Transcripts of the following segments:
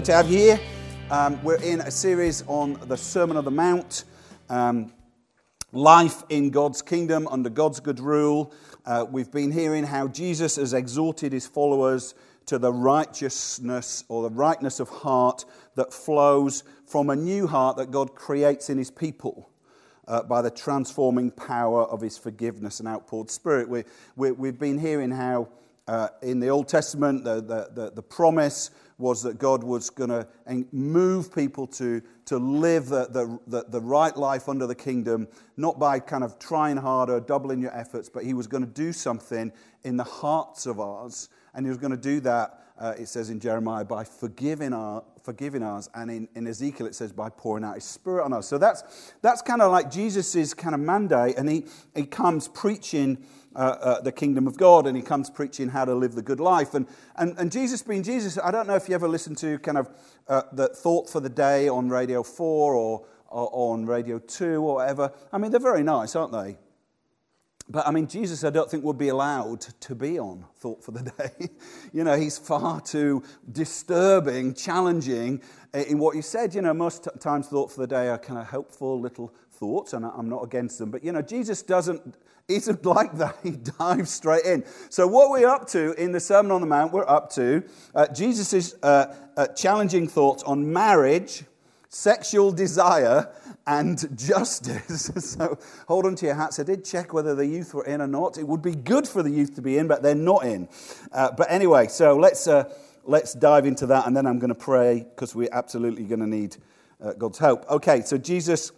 good to have you here. Um, we're in a series on the Sermon on the Mount, um, life in God's kingdom under God's good rule. Uh, we've been hearing how Jesus has exhorted his followers to the righteousness or the rightness of heart that flows from a new heart that God creates in his people. Uh, by the transforming power of his forgiveness and outpoured spirit. We, we, we've been hearing how uh, in the Old Testament the, the, the, the promise was that God was going to move people to, to live the, the, the, the, right life under the kingdom, not by kind of trying harder, doubling your efforts, but He was going to do something in the hearts of ours. And He was going to do that, uh, it says in Jeremiah, by forgiving, our, forgiving us. And in, in Ezekiel, it says by pouring out His Spirit on us. So that's, that's kind of like Jesus' kind of mandate. And He, he comes preaching uh, uh, the kingdom of God and he comes preaching how to live the good life. And, and, and Jesus being Jesus, I don't know if you ever listened to kind of uh, the thought for the day on Radio 4 or, or on Radio 2 or whatever. I mean, they're very nice, aren't they? But I mean, Jesus, I don't think would be allowed to be on Thought for the Day. you know, he's far too disturbing, challenging in what he said. You know, most times Thought for the Day are kind of helpful little thoughts, and I'm not against them. But, you know, Jesus doesn't, isn't like that. He dives straight in. So, what we're up to in the Sermon on the Mount, we're up to uh, Jesus' uh, uh, challenging thoughts on marriage, sexual desire, and justice. so, hold on to your hats. I did check whether the youth were in or not. It would be good for the youth to be in, but they're not in. Uh, but anyway, so let's, uh, let's dive into that, and then I'm going to pray because we're absolutely going to need uh, God's help. Okay, so Jesus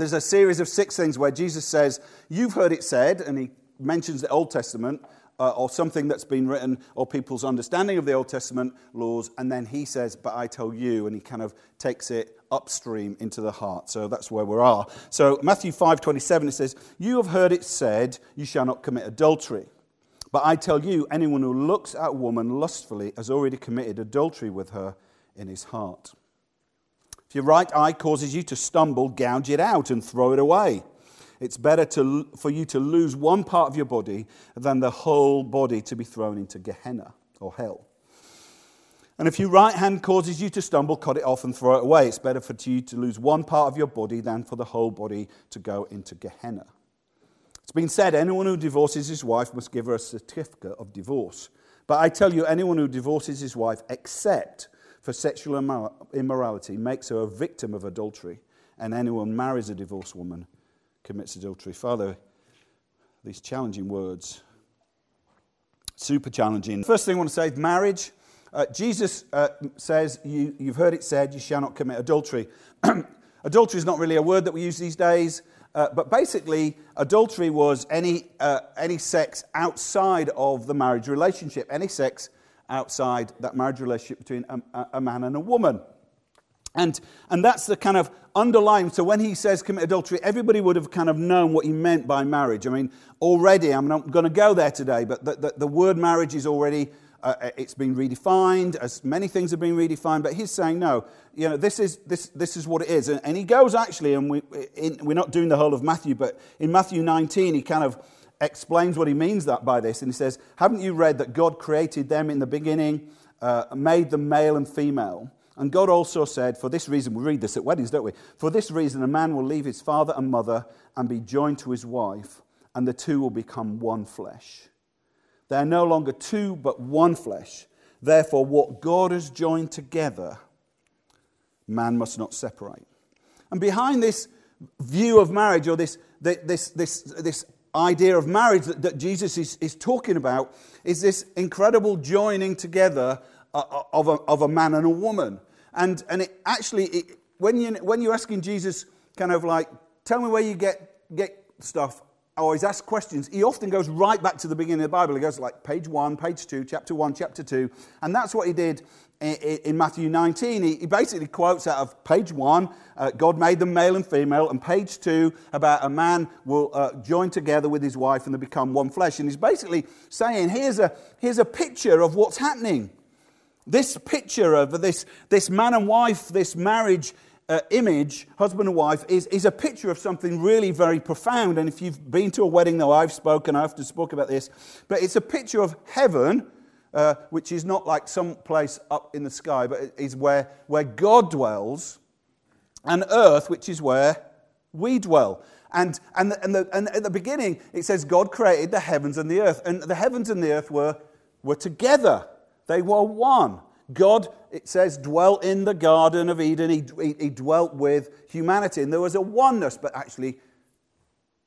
there's a series of six things where Jesus says, You've heard it said, and he mentions the Old Testament uh, or something that's been written or people's understanding of the Old Testament laws, and then he says, But I tell you, and he kind of takes it upstream into the heart. So that's where we are. So Matthew 5 27, it says, You have heard it said, You shall not commit adultery. But I tell you, anyone who looks at a woman lustfully has already committed adultery with her in his heart. If your right eye causes you to stumble, gouge it out and throw it away. It's better to, for you to lose one part of your body than the whole body to be thrown into Gehenna or hell. And if your right hand causes you to stumble, cut it off and throw it away. It's better for you to lose one part of your body than for the whole body to go into Gehenna. It's been said anyone who divorces his wife must give her a certificate of divorce. But I tell you, anyone who divorces his wife, except for sexual immorality makes her a victim of adultery, and anyone marries a divorced woman commits adultery. Father, these challenging words, super challenging. First thing I want to say is marriage. Uh, Jesus uh, says, you, You've heard it said, you shall not commit adultery. adultery is not really a word that we use these days. Uh, but basically, adultery was any, uh, any sex outside of the marriage relationship, any sex outside that marriage relationship between a, a man and a woman. And, and that's the kind of underlying. So when he says commit adultery, everybody would have kind of known what he meant by marriage. I mean, already, I'm not going to go there today, but the, the, the word marriage is already, uh, it's been redefined, as many things have been redefined, but he's saying, no, you know, this is, this, this is what it is. And, and he goes actually, and we, in, we're not doing the whole of Matthew, but in Matthew 19, he kind of explains what he means that by this. And he says, Haven't you read that God created them in the beginning, uh, made them male and female? And God also said, For this reason, we read this at weddings, don't we? For this reason, a man will leave his father and mother and be joined to his wife, and the two will become one flesh. They are no longer two, but one flesh. Therefore, what God has joined together, man must not separate. And behind this view of marriage, or this, this, this, this idea of marriage that, that Jesus is, is talking about is this incredible joining together uh, uh, of, a, of a man and a woman. And, and it actually, it, when, you, when you're asking Jesus, kind of like, tell me where you get, get stuff, or he's asked questions, he often goes right back to the beginning of the Bible. He goes like page 1, page 2, chapter 1, chapter 2. And that's what he did in, Matthew 19. He, basically quotes out of page 1, uh, God made them male and female, and page 2, about a man will uh, join together with his wife and they become one flesh. And he's basically saying, here's a, here's a picture of what's happening. This picture of this, this man and wife, this marriage uh, image, husband and wife, is, is a picture of something really very profound. And if you've been to a wedding, though I've spoken, I often spoke about this, but it's a picture of heaven, uh, which is not like some place up in the sky, but is where, where God dwells, and earth, which is where we dwell. And, and, and, the, and at the beginning, it says God created the heavens and the earth, and the heavens and the earth were, were together, they were one. God, it says, dwelt in the Garden of Eden. He, he, he, dwelt with humanity. And there was a oneness, but actually,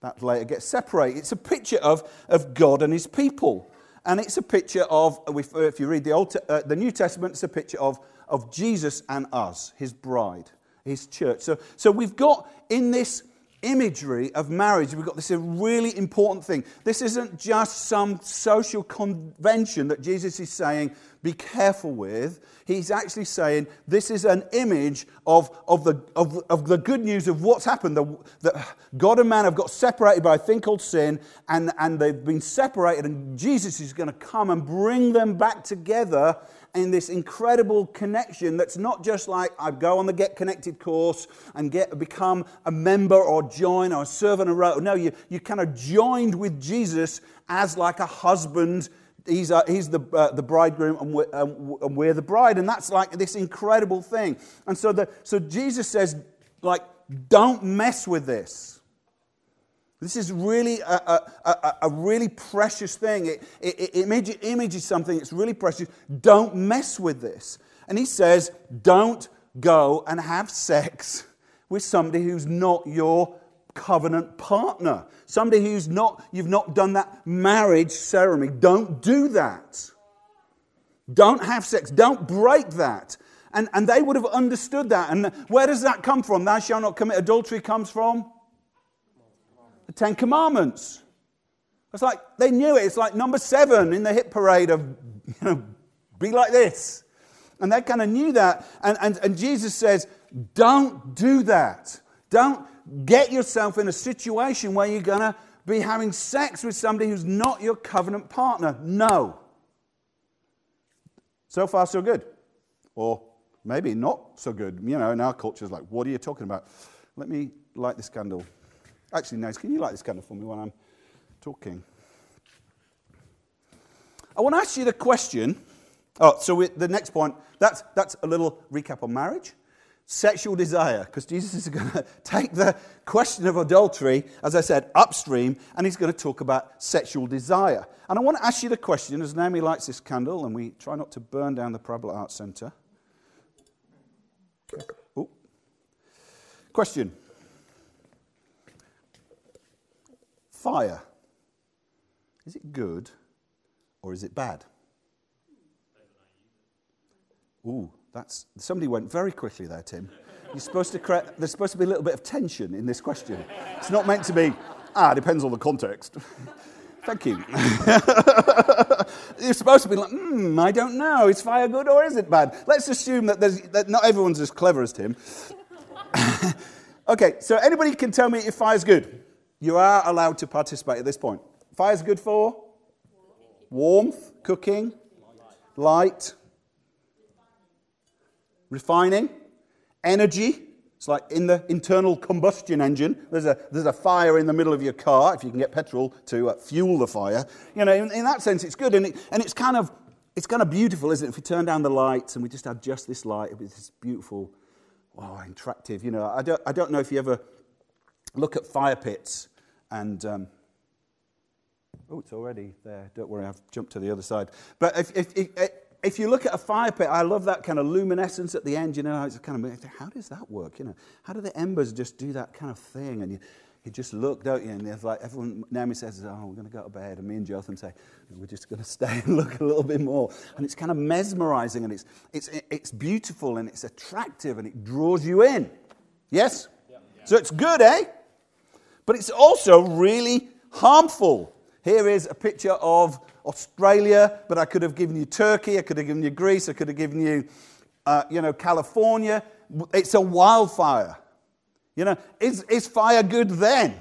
that later gets separated. It's a picture of, of God and his people. And it's a picture of, if you read the, Old, uh, the New Testament, it's a picture of, of Jesus and us, his bride, his church. So, so we've got in this imagery of marriage, we've got this really important thing. This isn't just some social convention that Jesus is saying, be careful with. He's actually saying this is an image of, of, the, of, of the good news of what's happened. That God and man have got separated by a thing called sin, and, and they've been separated, and Jesus is going to come and bring them back together in this incredible connection that's not just like I go on the Get Connected course and get become a member or join or serve in a row. No, you, you kind of joined with Jesus as like a husband. He's, a, he's the, uh, the bridegroom and we're, um, and we're the bride. And that's like this incredible thing. And so, the, so Jesus says, like, don't mess with this. This is really a, a, a, a really precious thing. It, it, it image, images something that's really precious. Don't mess with this. And he says, don't go and have sex with somebody who's not your covenant partner. Somebody who's not, you've not done that marriage ceremony. Don't do that. Don't have sex. Don't break that. And, and they would have understood that. And where does that come from? Thou shalt not commit adultery comes from the Ten Commandments. It's like they knew it. It's like number seven in the hit parade of, you know, be like this. And they kind of knew that. And, and, and Jesus says, don't do that. Don't get yourself in a situation where you're going to be having sex with somebody who's not your covenant partner. No. So far, so good. Or maybe not so good. You know, in our culture, it's like, what are you talking about? Let me light this candle. Actually, Nose, can you light this candle for me while I'm talking? I want to ask you the question. Oh, so we, the next point, that's, that's a little recap on marriage. Sexual desire, because Jesus is going to take the question of adultery, as I said, upstream, and he's going to talk about sexual desire. And I want to ask you the question as Naomi lights this candle, and we try not to burn down the Arts Centre. Ooh. Question Fire. Is it good or is it bad? Ooh, that's somebody went very quickly there, Tim. You're supposed to create, there's supposed to be a little bit of tension in this question. It's not meant to be, ah, depends on the context. Thank you. You're supposed to be like, hmm, I don't know. Is fire good or is it bad? Let's assume that, that not everyone's as clever as Tim. okay, so anybody can tell me if fire's good? You are allowed to participate at this point. Fire's good for warmth, cooking, light, refining, energy. It's like in the internal combustion engine. There's a, there's a fire in the middle of your car if you can get petrol to uh, fuel the fire. You know, in, in, that sense, it's good. And, it, and it's kind of it's kind of beautiful, isn't it? If we turn down the lights and we just have just this light, it's this beautiful, wow, interactive. You know, I don't, I don't know if you ever look at fire pits and um, oh, it's already there. Don't worry, I've jumped to the other side. But if, if, if, if you look at a fire pit, I love that kind of luminescence at the end. You know, it's kind of how does that work? You know, how do the embers just do that kind of thing? And you, you just look, don't you? And it's like everyone, Naomi says, Oh, we're going to go to bed. And me and Jotham say, We're just going to stay and look a little bit more. And it's kind of mesmerizing and it's, it's, it's beautiful and it's attractive and it draws you in. Yes? So it's good, eh? But it's also really harmful. Here is a picture of Australia, but I could have given you Turkey, I could have given you Greece, I could have given you, uh, you know, California. It's a wildfire. You know, is, is fire good then?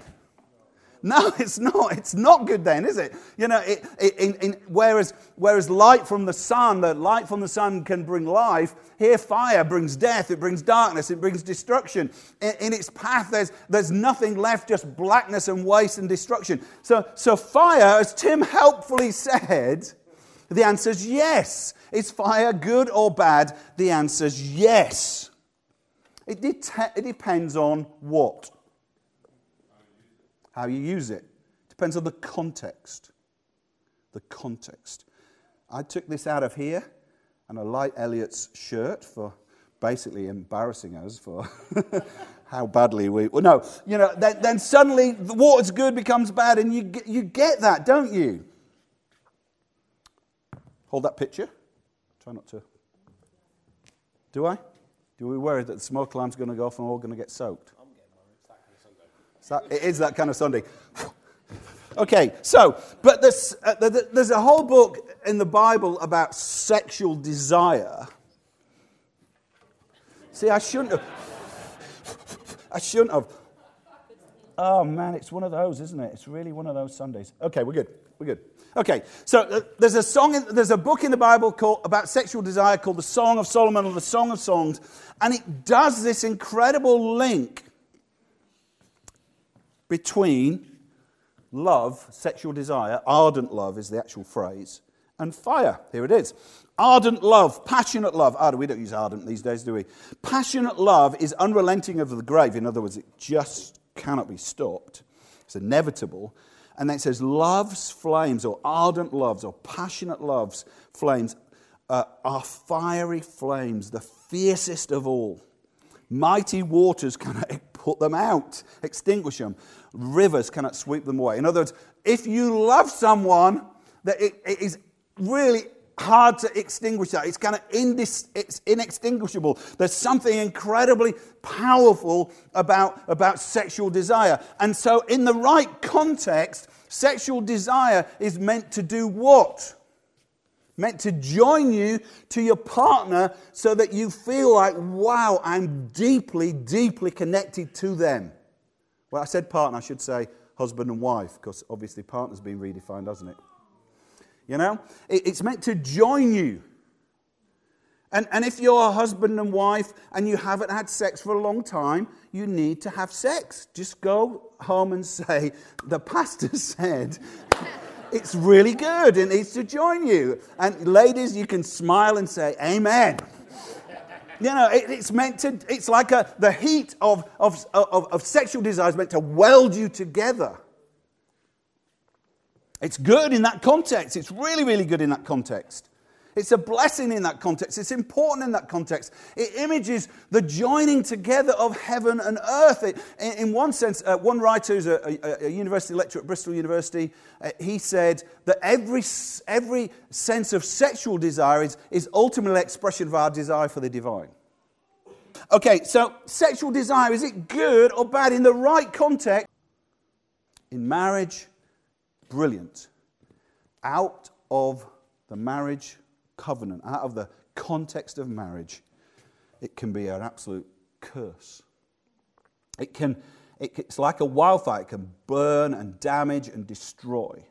No, it's not. It's not good then, is it? You know, it, it, in, in, whereas, whereas light from the sun, the light from the sun can bring life, here fire brings death, it brings darkness, it brings destruction. In, in its path, there's, there's nothing left, just blackness and waste and destruction. So, so fire, as Tim helpfully said, the answer is yes. Is fire good or bad? The answer is yes. It, det- it depends on what? How you use it. Depends on the context. The context. I took this out of here and I like Elliot's shirt for basically embarrassing us for how badly we. Well, no, you know, then, then suddenly the water's good becomes bad, and you, you get that, don't you? Hold that picture. Try not to. Do I? Do we worry that the smoke alarm's going to go off and we're all going to get soaked? It is that kind of Sunday. Okay, so, but there's, uh, there's a whole book in the Bible about sexual desire. See, I shouldn't have. I shouldn't have. Oh man, it's one of those, isn't it? It's really one of those Sundays. Okay, we're good. We're good. Okay, so uh, there's a song, in, there's a book in the Bible called, about sexual desire called the Song of Solomon or the Song of Songs, and it does this incredible link between love, sexual desire, ardent love is the actual phrase, and fire. Here it is. Ardent love, passionate love. Oh, we don't use ardent these days, do we? Passionate love is unrelenting over the grave. In other words, it just cannot be stopped. It's inevitable. And then it says, love's flames, or ardent loves, or passionate love's flames, uh, are fiery flames, the fiercest of all. Mighty waters cannot put them out, extinguish them. Rivers cannot sweep them away. In other words, if you love someone, that it, it is really hard to extinguish that. It's kind of indis, it's inextinguishable. There's something incredibly powerful about, about sexual desire. And so, in the right context, sexual desire is meant to do what? Meant to join you to your partner so that you feel like, wow, I'm deeply, deeply connected to them. Well, I said partner, I should say husband and wife, because obviously partner's been redefined, hasn't it? You know? It's meant to join you. And, and if you're a husband and wife and you haven't had sex for a long time, you need to have sex. Just go home and say, The pastor said it's really good. It needs to join you. And ladies, you can smile and say, Amen. You know, it, it's meant to, it's like a, the heat of, of, of, of sexual desire is meant to weld you together. It's good in that context. It's really, really good in that context. It's a blessing in that context. It's important in that context. It images the joining together of heaven and earth. It, in, one sense, uh, one writer who's a, a, a, university lecturer at Bristol University, uh, he said that every, every sense of sexual desire is, is ultimately expression of our desire for the divine. Okay, so sexual desire, is it good or bad in the right context? In marriage, brilliant. Out of the marriage covenant, out of the context of marriage, it can be an absolute curse. It can, it, it's like a wildfire, it can burn and damage and destroy.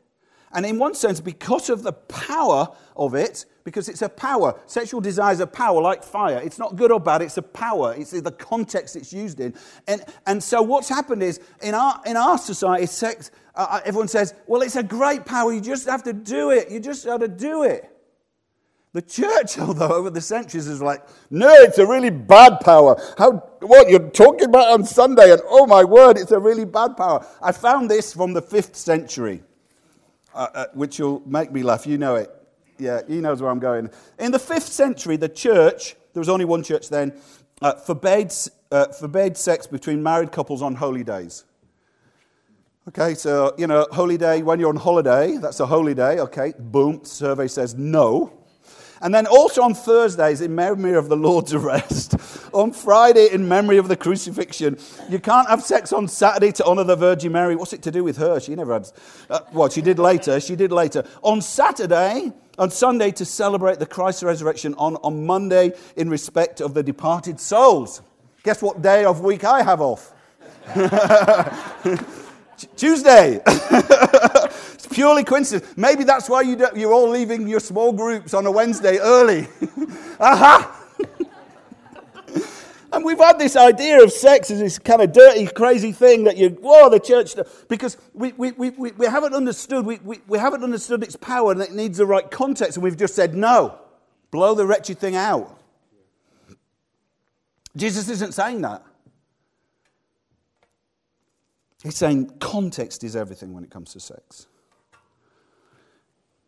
And in one sense, because of the power of it, because it's a power, sexual desire is a power like fire. It's not good or bad, it's a power. It's the context it's used in. And, and so what's happened is in our, in our society, sex, uh, uh everyone says, well, it's a great power. You just have to do it. You just have to do it. The church, although over the centuries, is like, no, it's a really bad power. How, what you're talking about on Sunday, and oh my word, it's a really bad power. I found this from the fifth century, uh, uh, which will make me laugh. You know it. Yeah, he knows where I'm going. In the fifth century, the church, there was only one church then, uh, forbade, uh, forbade sex between married couples on holy days. Okay, so, you know, holy day, when you're on holiday, that's a holy day, okay, boom, survey says no. And then also on Thursdays, in memory of the Lord's arrest, on Friday in memory of the crucifixion. You can't have sex on Saturday to honor the Virgin Mary. What's it to do with her? She never had. Uh, well, she did later. She did later. On Saturday, on Sunday to celebrate the Christ's resurrection. On, on Monday in respect of the departed souls. Guess what day of week I have off? Tuesday. purely coincidence. Maybe that's why you you're all leaving your small groups on a Wednesday early. Aha! and we've had this idea of sex as this kind of dirty, crazy thing that you, whoa, the church, because we, we, we, we, haven't understood, we, we, we haven't understood its power and it needs the right context, and we've just said, no, blow the wretched thing out. Jesus isn't saying that. He's saying context is everything when it comes to sex.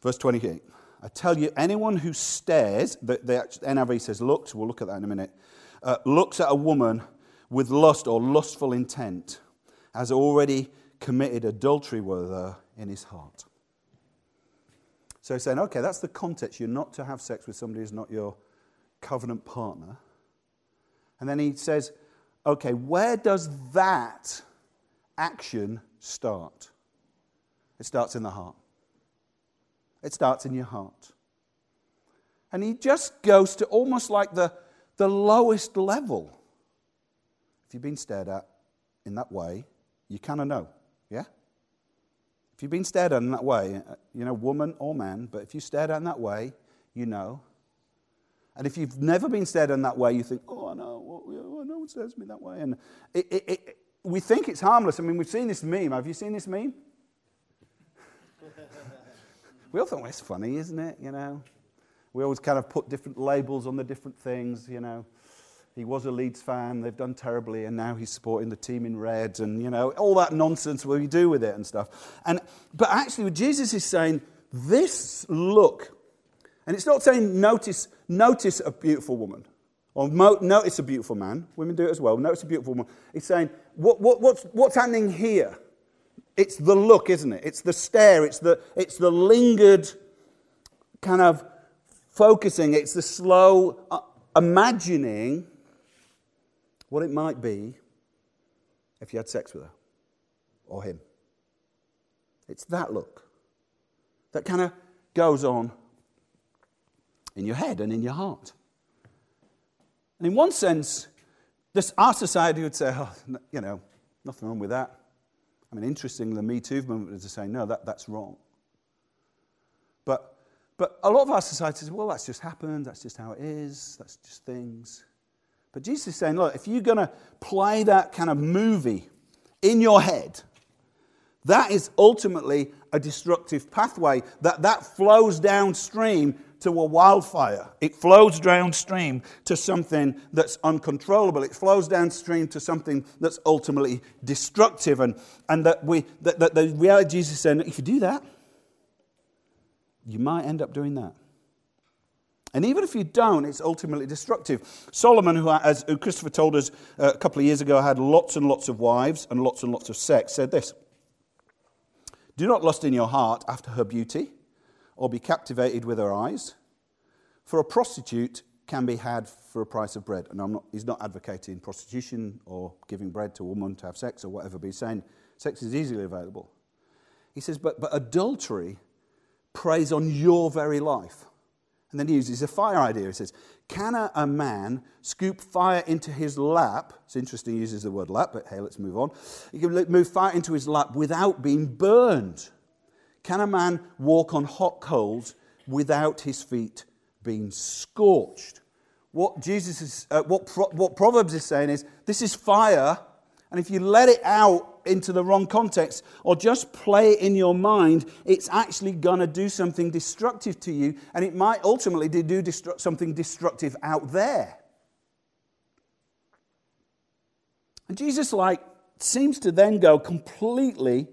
Verse 28. I tell you, anyone who stares, the, the NIV says looks, we'll look at that in a minute, uh, looks at a woman with lust or lustful intent has already committed adultery with her in his heart. So he's saying, okay, that's the context. You're not to have sex with somebody who's not your covenant partner. And then he says, okay, where does that action start? It starts in the heart. It starts in your heart. And he just goes to almost like the, the lowest level. If you've been stared at in that way, you kind of know, yeah? If you've been stared at in that way, uh, you know, woman or man, but if you stared at in that way, you know. And if you've never been stared at in that way, you think, oh, I know, well, no one stares me that way. And it, it, it, we think it's harmless. I mean, we've seen this meme. Have you seen this meme? We all think, well, it's funny, isn't it? You know, we always kind of put different labels on the different things, you know. He was a Leeds fan, they've done terribly, and now he's supporting the team in red, and, you know, all that nonsense we do with it and stuff. And, but actually, what Jesus is saying, this look, and it's not saying notice, notice a beautiful woman. Or mo- notice a beautiful man. Women do it as well. Notice a beautiful woman. He's saying, what, what, what's, what's happening here? It's the look, isn't it? It's the stare. It's the, it's the lingered kind of focusing. It's the slow uh, imagining what it might be if you had sex with her or him. It's that look that kind of goes on in your head and in your heart. And in one sense, this, our society would say, oh, you know, nothing wrong with that. I mean, interestingly, the Me Too movement is to say, no, that, that's wrong. But, but a lot of our society says, well, that's just happened, that's just how it is, that's just things. But Jesus is saying, look, if you're going to play that kind of movie in your head, that is ultimately a destructive pathway that, that flows downstream to a wildfire. It flows downstream to something that's uncontrollable. It flows downstream to something that's ultimately destructive. And, and that, we, that, that the reality Jesus is saying, if you do that, you might end up doing that. And even if you don't, it's ultimately destructive. Solomon, who, as Christopher told us uh, a couple of years ago, had lots and lots of wives and lots and lots of sex, said this Do not lust in your heart after her beauty or be captivated with her eyes. For a prostitute can be had for a price of bread. And I'm not, he's not advocating prostitution or giving bread to a woman to have sex or whatever, but he's saying sex is easily available. He says, but, but adultery preys on your very life. And then he uses a fire idea. He says, Can a, man scoop fire into his lap? It's interesting he uses the word lap, but hey, let's move on. He can move fire into his lap without being burned. Can a man walk on hot coals without his feet being scorched? What Jesus is, uh, what, Pro- what Proverbs is saying is, this is fire, and if you let it out into the wrong context or just play it in your mind, it's actually going to do something destructive to you, and it might ultimately do something destructive out there. And Jesus, like, seems to then go completely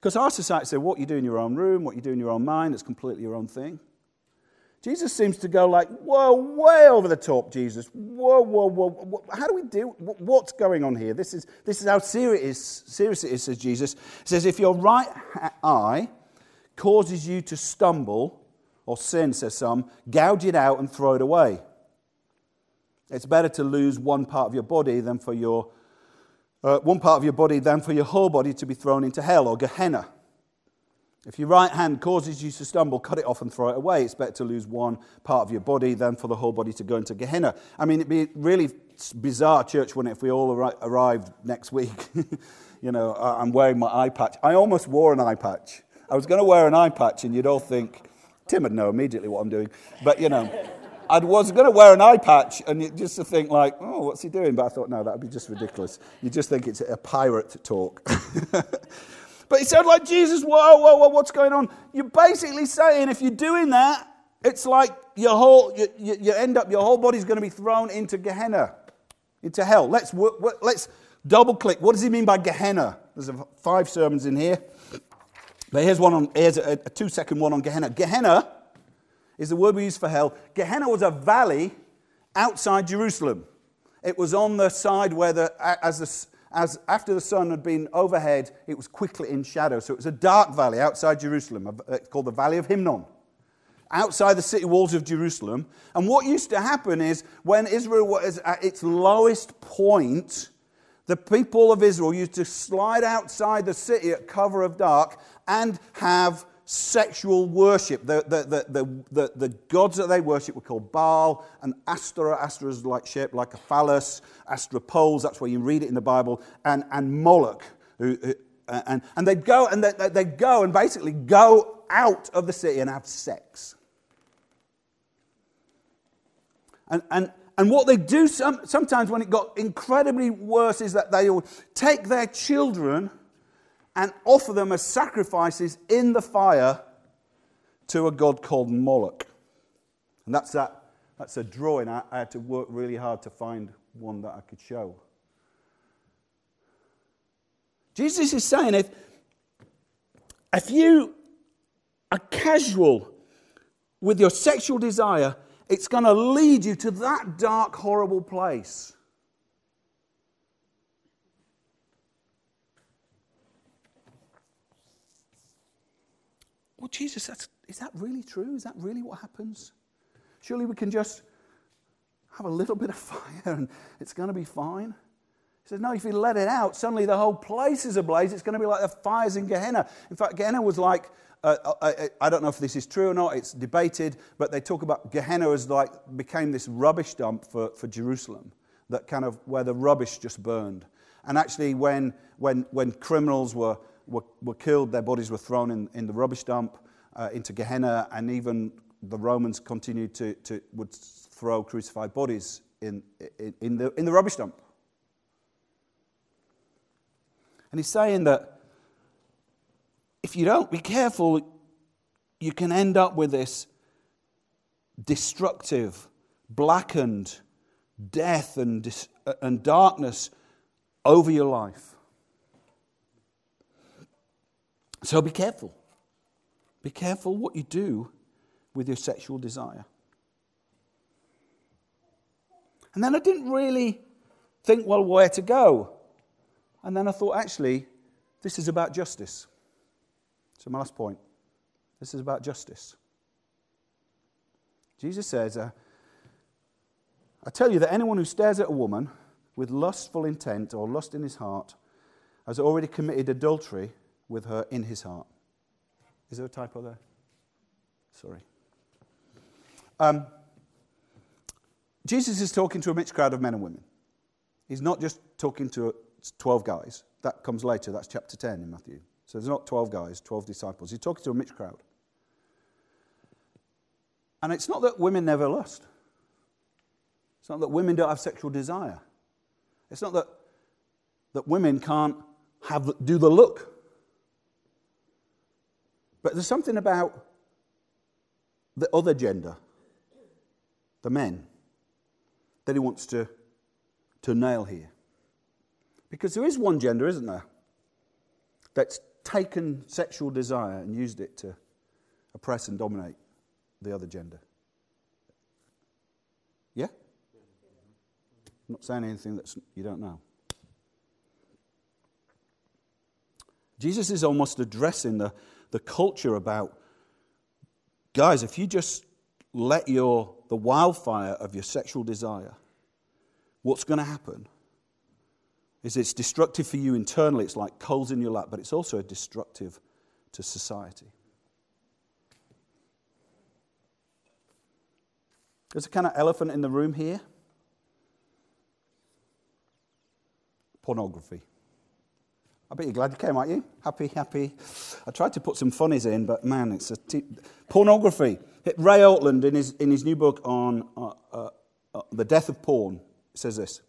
because our society says what you do in your own room, what you do in your own mind, it's completely your own thing. Jesus seems to go like, whoa, way over the top, Jesus. Whoa, whoa, whoa. How do we do? What's going on here? This is, this is how serious it is, serious it is, says Jesus. Says, if your right eye causes you to stumble, or sin, says some, gouge it out and throw it away. It's better to lose one part of your body than for your uh, one part of your body than for your whole body to be thrown into hell or Gehenna. If your right hand causes you to stumble, cut it off and throw it away. It's better to lose one part of your body than for the whole body to go into Gehenna. I mean, it'd be really bizarre, church, wouldn't it, if we all arrived next week? you know, uh, I'm wearing my eye patch. I almost wore an eye patch. I was going to wear an eye patch, and you'd all think, Tim would know immediately what I'm doing. But, you know, I was going to wear an eye patch, and just to think, like, oh, what's he doing? But I thought, no, that would be just ridiculous. You just think it's a pirate talk. but it sounded like, Jesus, whoa, whoa, whoa, what's going on? You're basically saying if you're doing that, it's like your whole, you, you, you end up, your whole body's going to be thrown into Gehenna, into hell. Let's, let's double click. What does he mean by Gehenna? There's five sermons in here. But here's one on, here's a, a two second one on Gehenna. Gehenna is the word we use for hell. Gehenna was a valley outside Jerusalem. It was on the side where the, as the, as after the sun had been overhead, it was quickly in shadow. So it was a dark valley outside Jerusalem. Uh, it's called the Valley of Hinnom. Outside the city walls of Jerusalem. And what used to happen is when Israel was at its lowest point, the people of Israel used to slide outside the city at cover of dark and have sexual worship. The, the, the, the, the, gods that they worship were called Baal and Astra. Astra is like shaped like a phallus. Astropoles, that's where you read it in the Bible. And, and Moloch. Who, who, uh, and, and they'd go and they, they'd go and basically go out of the city and have sex. And, and, and what they do some, sometimes when it got incredibly worse is that they would take their children and offer them as sacrifices in the fire to a god called Moloch. And that's, that, that's a drawing. I, I had to work really hard to find one that I could show. Jesus is saying if, if you are casual with your sexual desire, it's going to lead you to that dark, horrible place. Well, Jesus, that's, is that really true? Is that really what happens? Surely we can just have a little bit of fire and it's going to be fine. He says, No, if you let it out, suddenly the whole place is ablaze. It's going to be like the fires in Gehenna. In fact, Gehenna was like, uh, I, uh, uh, I don't know if this is true or not, it's debated, but they talk about Gehenna as like became this rubbish dump for, for Jerusalem, that kind of where the rubbish just burned. And actually, when, when, when criminals were, were, were killed, their bodies were thrown in, in the rubbish dump uh, into Gehenna, and even the Romans continued to, to would throw crucified bodies in, in, in, the, in the rubbish dump. And he's saying that if you don't be careful, you can end up with this destructive, blackened death and, dis- and darkness over your life. So be careful. Be careful what you do with your sexual desire. And then I didn't really think, well, where to go? And then I thought, actually, this is about justice. So, my last point this is about justice. Jesus says, uh, I tell you that anyone who stares at a woman with lustful intent or lust in his heart has already committed adultery with her in his heart. Is there a typo there? Sorry. Um, Jesus is talking to a mixed crowd of men and women. He's not just talking to 12 guys. That comes later. That's chapter 10 in Matthew. So there's not 12 guys, 12 disciples. He's talking to a mixed crowd. And it's not that women never lust. It's not that women don't have sexual desire. It's not that, that women can't have, do the look. But there's something about the other gender, the men, that he wants to, to nail here. Because there is one gender, isn't there, that's taken sexual desire and used it to oppress and dominate the other gender. Yeah? I'm not saying anything that you don't know. Jesus is almost addressing the, the culture about guys, if you just let your the wildfire of your sexual desire what's going to happen is it's destructive for you internally. It's like coals in your lap, but it's also destructive to society. There's a kind of elephant in the room here pornography. I bet you're glad you came, aren't you? Happy, happy. I tried to put some funnies in, but man, it's a t- pornography. Ray Ortlund, in his, in his new book on uh, uh, uh, the death of porn, says this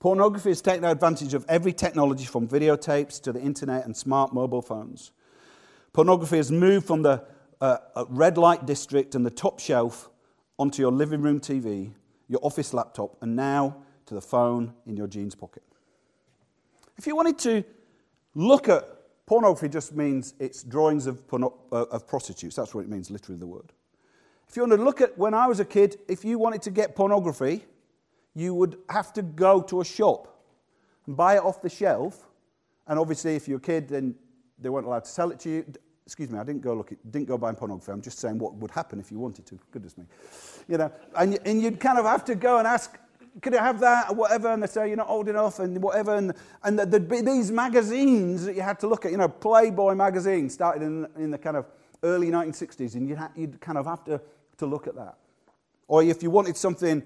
Pornography has taken advantage of every technology from videotapes to the internet and smart mobile phones. Pornography has moved from the uh, uh red light district and the top shelf onto your living room TV, your office laptop, and now to the phone in your jeans pocket. If you wanted to Look at pornography just means it's drawings of, porno, uh, of prostitutes. That's what it means, literally, the word. If you want to look at when I was a kid, if you wanted to get pornography, you would have to go to a shop and buy it off the shelf. And obviously, if you're a kid, then they weren't allowed to sell it to you. Excuse me, I didn't go look at, didn't go buying pornography. I'm just saying what would happen if you wanted to. Goodness me, you know. And, and you'd kind of have to go and ask could I have that or whatever? And they say you're not old enough and whatever. And, and there'd be these magazines that you had to look at. You know, Playboy magazine started in, in the kind of early 1960s, and you'd, ha- you'd kind of have to, to look at that. Or if you wanted something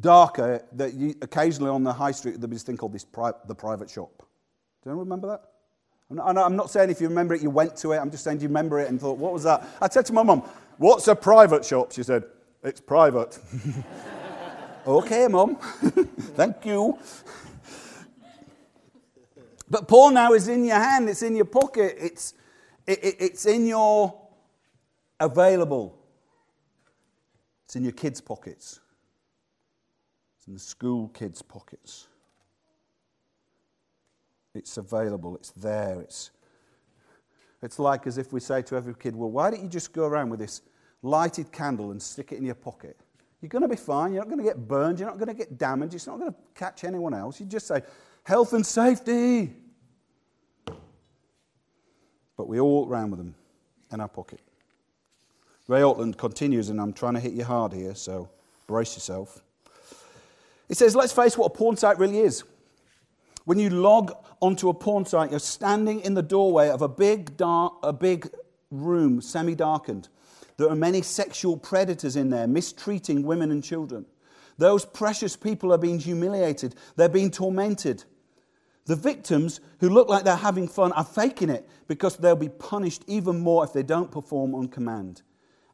darker, that you, occasionally on the high street there'd be this thing called this pri- the private shop. Do you remember that? I'm not, I'm not saying if you remember it, you went to it. I'm just saying, you remember it and thought, what was that? I said to my mum, what's a private shop? She said, it's private. Okay, Mum. Thank you. But porn now is in your hand, it's in your pocket, it's, it, it, it's in your available. It's in your kids' pockets. It's in the school kids' pockets. It's available, it's there. It's, it's like as if we say to every kid, Well, why don't you just go around with this lighted candle and stick it in your pocket? You're going to be fine. You're not going to get burned. You're not going to get damaged. It's not going to catch anyone else. You just say, health and safety. But we all walk around with them in our pocket. Ray Ortlund continues, and I'm trying to hit you hard here, so brace yourself. He says, let's face what a porn site really is. When you log onto a porn site, you're standing in the doorway of a big, dark, a big room, semi darkened. There are many sexual predators in there mistreating women and children. Those precious people are being humiliated, they're being tormented. The victims who look like they're having fun are faking it because they'll be punished even more if they don't perform on command.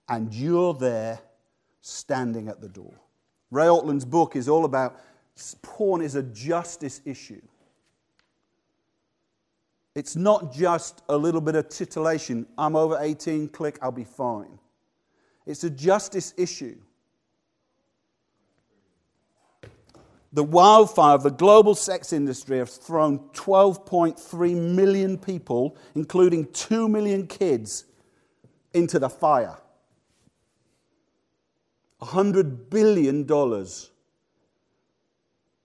And you're there standing at the door. Ray Ortlund's book is all about porn is a justice issue. It's not just a little bit of titillation. I'm over 18, click, I'll be fine. It's a justice issue. The wildfire of the global sex industry has thrown 12.3 million people, including 2 million kids, into the fire. $100 billion, one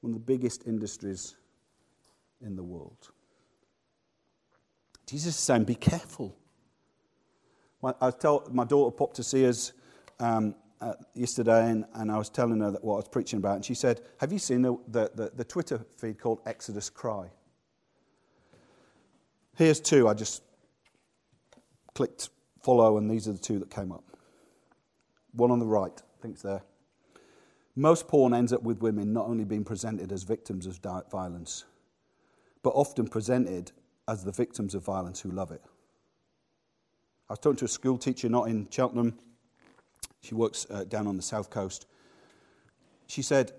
of the biggest industries in the world. Jesus is saying, Be careful. I tell, my daughter popped to see us um, uh, yesterday, and, and, I was telling her what I was preaching about, and she said, Have you seen the, the, the, the Twitter feed called Exodus Cry? Here's two. I just clicked follow, and these are the two that came up. One on the right, I think it's there. Most porn ends up with women not only being presented as victims of violence, but often presented as the victims of violence who love it. I was talking to a school teacher, not in Cheltenham. She works uh, down on the south coast. She said,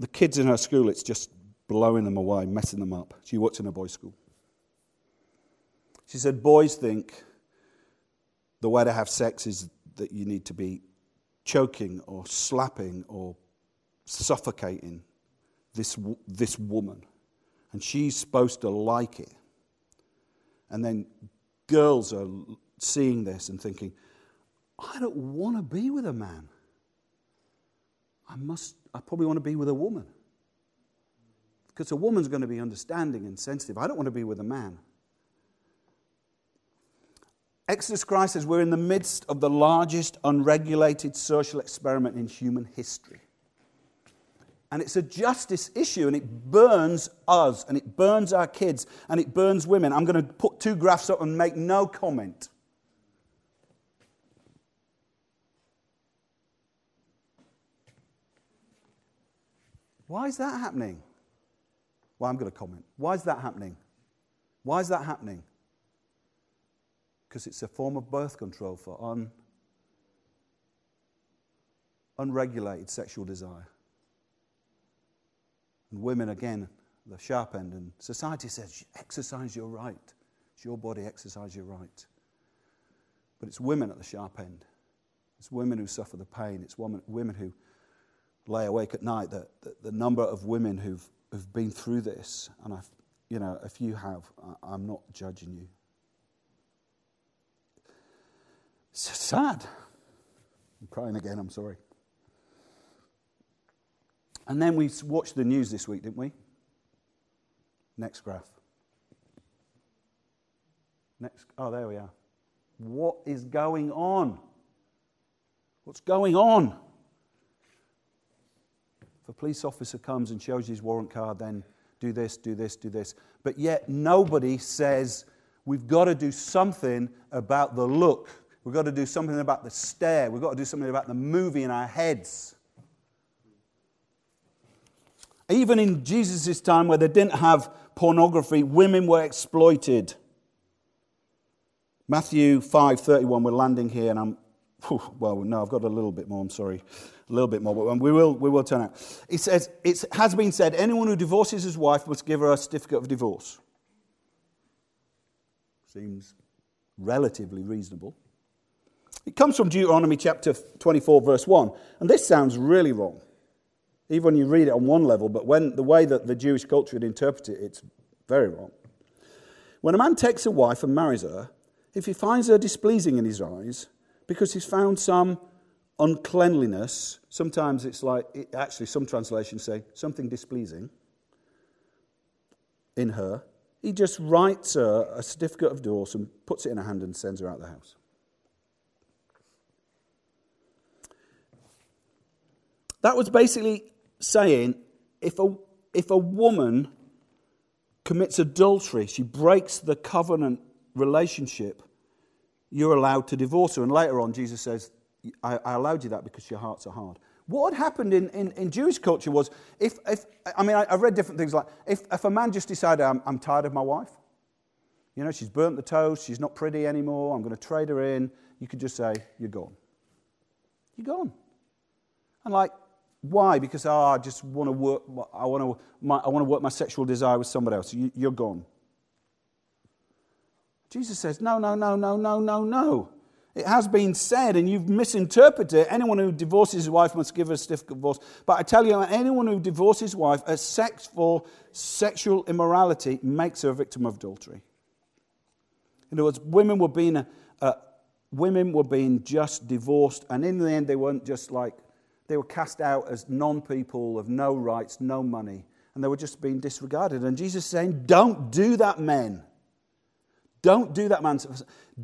the kids in her school, it's just blowing them away, messing them up. She works in a boys' school. She said, boys think the way to have sex is that you need to be choking or slapping or suffocating this, this woman. And she's supposed to like it. And then girls are seeing this and thinking, I don't want to be with a man. I must, I probably want to be with a woman. Because a woman's going to be understanding and sensitive. I don't want to be with a man. Exodus Cry says we're in the midst of the largest unregulated social experiment in human history. And it's a justice issue, and it burns us, and it burns our kids, and it burns women. I'm going to put two graphs up and make no comment. Why is that happening? Well, I'm going to comment. Why is that happening? Why is that happening? Because it's a form of birth control for un, unregulated sexual desire. And women, again, the sharp end. And society says, exercise your right. It's your body, exercise your right. But it's women at the sharp end. It's women who suffer the pain. It's women, women who lay awake at night. that, the, number of women who've, who've been through this, and I've, you know, if you have, I, I'm not judging you. It's sad. I'm crying again, I'm sorry. And then we watched the news this week, didn't we? Next graph. Next. Oh, there we are. What is going on? What's going on? If a police officer comes and shows you his warrant card, then do this, do this, do this. But yet nobody says we've got to do something about the look. We've got to do something about the stare. We've got to do something about the movie in our heads. Even in Jesus' time, where they didn't have pornography, women were exploited. Matthew 5:31. We're landing here, and I'm well. No, I've got a little bit more. I'm sorry, a little bit more, but um, we will we will turn out. It says it has been said, anyone who divorces his wife must give her a certificate of divorce. Seems relatively reasonable. It comes from Deuteronomy chapter 24, verse 1, and this sounds really wrong even when you read it on one level, but when the way that the Jewish culture had interpreted it, it's very wrong. When a man takes a wife and marries her, if he finds her displeasing in his eyes because he's found some uncleanliness, sometimes it's like, it, actually, some translations say something displeasing in her, he just writes her a certificate of divorce and puts it in her hand and sends her out of the house. That was basically saying if a, if a woman commits adultery, she breaks the covenant relationship, you're allowed to divorce her. And later on, Jesus says, I, I allowed you that because your hearts are hard. What had happened in, in, in Jewish culture was, if, if I mean, I, have read different things like, if, if a man just decided, I'm, I'm tired of my wife, you know, she's burnt the toast, she's not pretty anymore, I'm going to trade her in, you could just say, You're gone. You're gone. And like, why? Because oh, I just want to work. I want to. My, I want to work my sexual desire with somebody else. You, you're gone. Jesus says, no, no, no, no, no, no, no. It has been said, and you've misinterpreted it. Anyone who divorces his wife must give her a of divorce. But I tell you, anyone who divorces his wife as sex for sexual immorality makes her a victim of adultery. In other words, women were being, uh, women were being just divorced, and in the end, they weren't just like they were cast out as non people of no rights, no money, and they were just being disregarded. And Jesus is saying, Don't do that, men. Don't do that, man.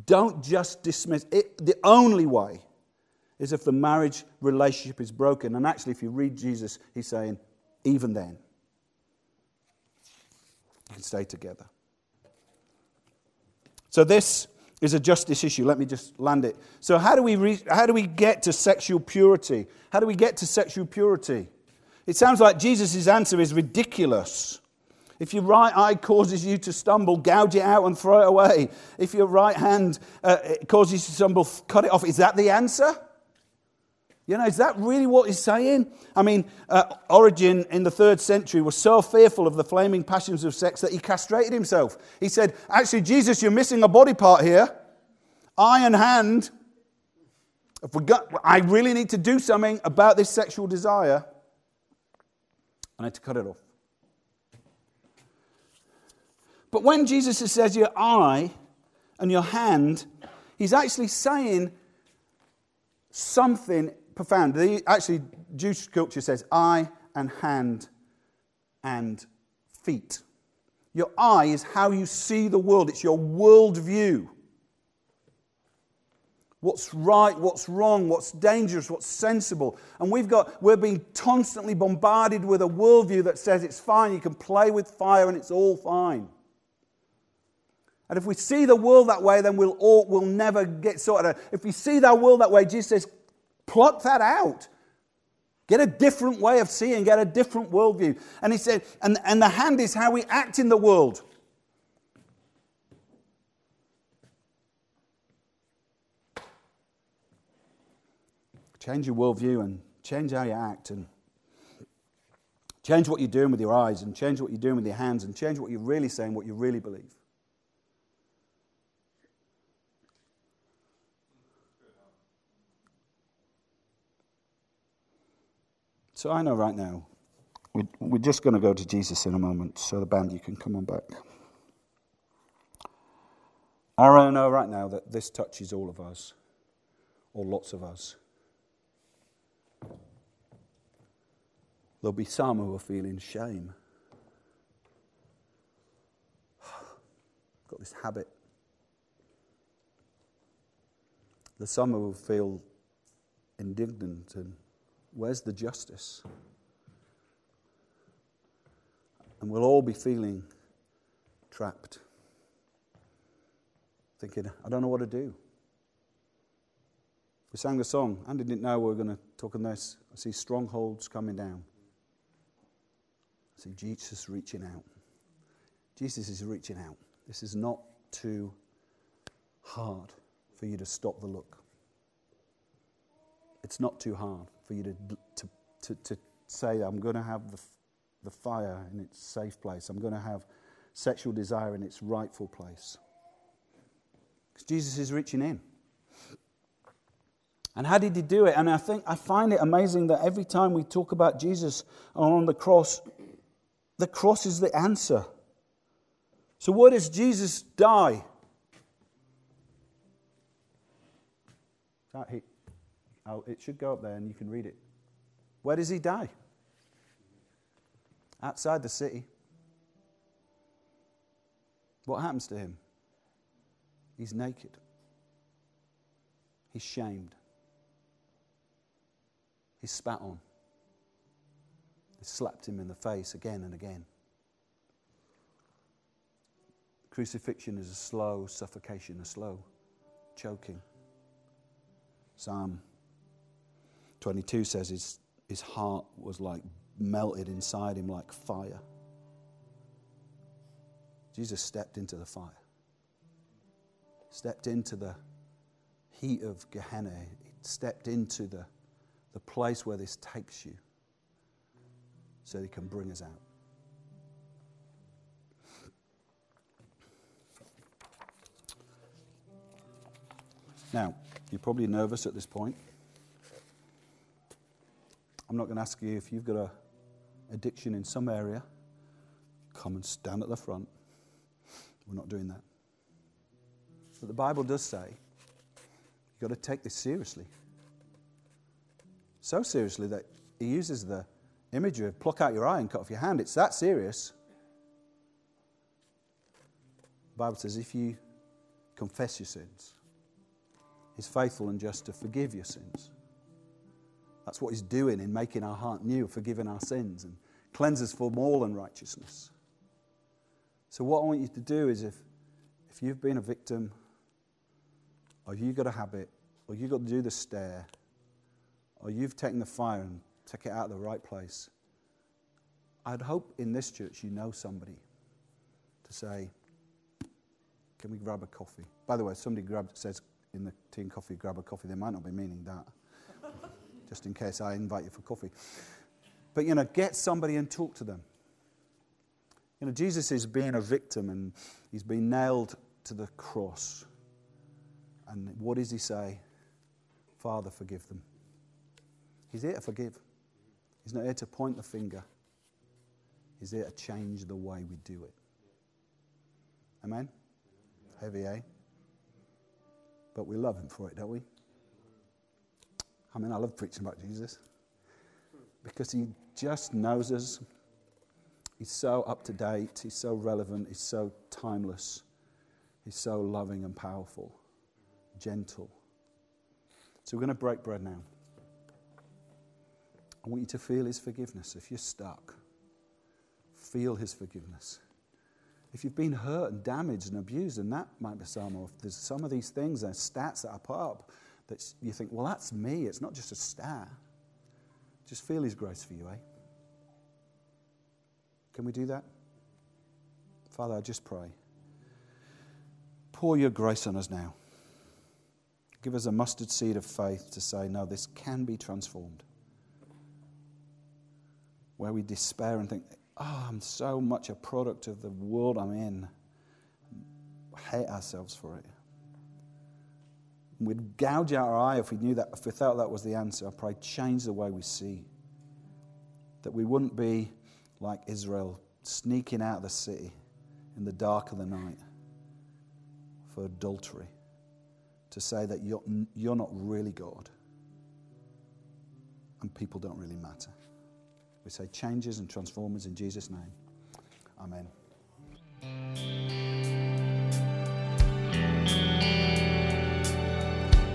Don't just dismiss it. The only way is if the marriage relationship is broken. And actually, if you read Jesus, he's saying, even then, you can stay together. So, this is a justice issue. Let me just land it. So, how do we, re- how do we get to sexual purity? How do we get to sexual purity? It sounds like Jesus' answer is ridiculous. If your right eye causes you to stumble, gouge it out and throw it away. If your right hand uh, causes you to stumble, cut it off. Is that the answer? You know, is that really what he's saying? I mean, uh, Origen in the third century was so fearful of the flaming passions of sex that he castrated himself. He said, Actually, Jesus, you're missing a body part here. Eye and hand. Got, I really need to do something about this sexual desire. I need to cut it off. But when Jesus says your eye and your hand, he's actually saying something profound. Actually, Jewish culture says eye and hand and feet. Your eye is how you see the world, it's your worldview. what's right, what's wrong, what's dangerous, what's sensible. And we've got, we're being constantly bombarded with a worldview that says it's fine, you can play with fire and it's all fine. And if we see the world that way, then we'll, all, we'll never get sorted out. If we see that world that way, Jesus says, pluck that out. Get a different way of seeing, get a different worldview. And he said, and, and the hand is how we act in the world. Change your worldview and change how you act and change what you're doing with your eyes and change what you're doing with your hands and change what you're really saying, what you really believe. So I know right now, we're just going to go to Jesus in a moment, so the band, you can come on back. I know right now that this touches all of us, or lots of us. There'll be some who are feeling shame. Got this habit. There's some who will feel indignant and where's the justice? And we'll all be feeling trapped, thinking, I don't know what to do. We sang the song. Andy didn't know we were going to talk on this. I see strongholds coming down. I see Jesus reaching out. Jesus is reaching out. This is not too hard for you to stop the look. It's not too hard for you to, to, to, to say, I'm going to have the, the fire in its safe place. I'm going to have sexual desire in its rightful place. Because Jesus is reaching in. And how did he do it? And I think I find it amazing that every time we talk about Jesus on the cross, the cross is the answer. So, why does Jesus die? That oh, it should go up there and you can read it. Where does he die? Outside the city. What happens to him? He's naked. He's shamed. He's spat on They slapped him in the face again and again. Crucifixion is a slow suffocation, a slow choking. Psalm 22 says his, his heart was like melted inside him like fire. Jesus stepped into the fire, stepped into the heat of Gehenna, he stepped into the, the place where this takes you so He can bring us out. Now, you're probably nervous at this point. I'm not going to ask you if you've got an addiction in some area, come and stand at the front. We're not doing that. But the Bible does say you've got to take this seriously. So seriously that he uses the imagery of pluck out your eye and cut off your hand. It's that serious. The Bible says if you confess your sins, He's faithful and just to forgive your sins. That's what He's doing in making our heart new, forgiving our sins, and cleanses from all unrighteousness. So, what I want you to do is if, if you've been a victim, or you've got a habit, or you've got to do the stare, or you've taken the fire and take it out of the right place. I'd hope in this church you know somebody to say, Can we grab a coffee? By the way, somebody grabbed, says in the tea and coffee, grab a coffee. They might not be meaning that, just in case I invite you for coffee. But, you know, get somebody and talk to them. You know, Jesus is being a victim and he's been nailed to the cross. And what does he say? Father, forgive them. He's here to forgive. He's not here to point the finger, He's here to change the way we do it. Amen? Heavy, eh? But we love Him for it, don't we? I mean, I love preaching about Jesus because He just knows us. He's so up to date, He's so relevant, He's so timeless, He's so loving and powerful, gentle, So we're going to break bread now. I want you to feel his forgiveness. If you're stuck, feel his forgiveness. If you've been hurt and damaged and abused, and that might be some, or if there's some of these things and stats that I put up that you think, well, that's me. It's not just a star. Just feel his grace for you, eh? Can we do that? Father, I just pray. Pour your grace on us now. Give us a mustard seed of faith to say, no, this can be transformed. Where we despair and think, oh, I'm so much a product of the world I'm in, hate ourselves for it. We'd gouge out our eye if we knew that, if we thought that was the answer. I pray, change the way we see. That we wouldn't be like Israel, sneaking out of the city in the dark of the night for adultery, to say that you're, you're not really God and people don't really matter. We say changes and transformers in Jesus' name. Amen.